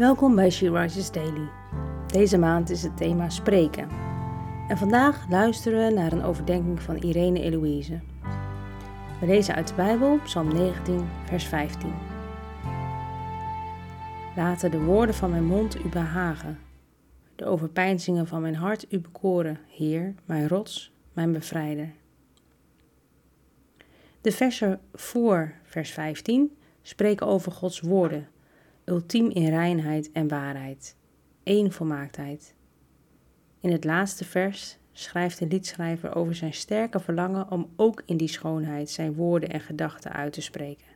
Welkom bij She Rises Daily. Deze maand is het thema spreken. En vandaag luisteren we naar een overdenking van Irene Eloïse. We lezen uit de Bijbel, Psalm 19, vers 15. Laten de woorden van mijn mond u behagen, de overpeinzingen van mijn hart u bekoren, Heer, mijn rots, mijn bevrijder. De versen voor vers 15 spreken over Gods woorden ultiem in reinheid en waarheid, één volmaaktheid. In het laatste vers schrijft de liedschrijver over zijn sterke verlangen om ook in die schoonheid zijn woorden en gedachten uit te spreken.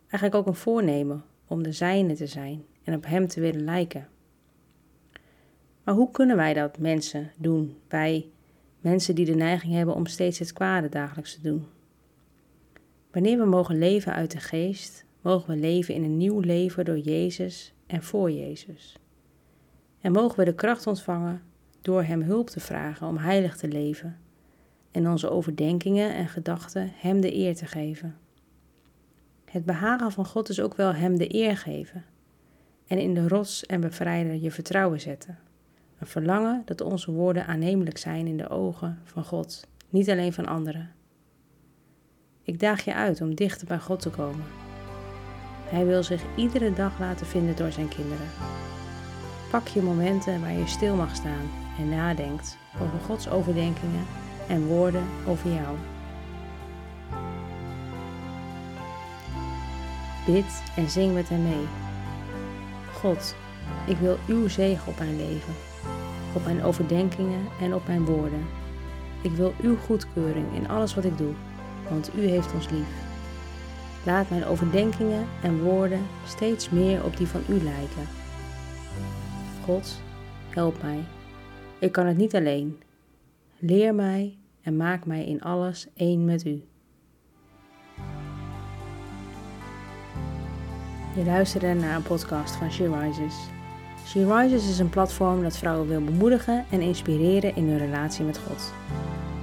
Eigenlijk ook een voornemen om de zijne te zijn en op hem te willen lijken. Maar hoe kunnen wij dat mensen doen, wij mensen die de neiging hebben om steeds het kwade dagelijks te doen? Wanneer we mogen leven uit de geest, mogen we leven in een nieuw leven door Jezus en voor Jezus. En mogen we de kracht ontvangen door Hem hulp te vragen om heilig te leven en onze overdenkingen en gedachten Hem de eer te geven. Het behagen van God is ook wel Hem de eer geven en in de rots en bevrijder je vertrouwen zetten. Een verlangen dat onze woorden aannemelijk zijn in de ogen van God, niet alleen van anderen. Ik daag je uit om dichter bij God te komen hij wil zich iedere dag laten vinden door zijn kinderen. Pak je momenten waar je stil mag staan en nadenkt over Gods overdenkingen en woorden over jou. Bid en zing met hem mee. God, ik wil uw zegen op mijn leven, op mijn overdenkingen en op mijn woorden. Ik wil uw goedkeuring in alles wat ik doe, want u heeft ons lief. Laat mijn overdenkingen en woorden steeds meer op die van U lijken. God, help mij. Ik kan het niet alleen. Leer mij en maak mij in alles één met U. Je luisterde naar een podcast van She Rises. She Rises is een platform dat vrouwen wil bemoedigen en inspireren in hun relatie met God.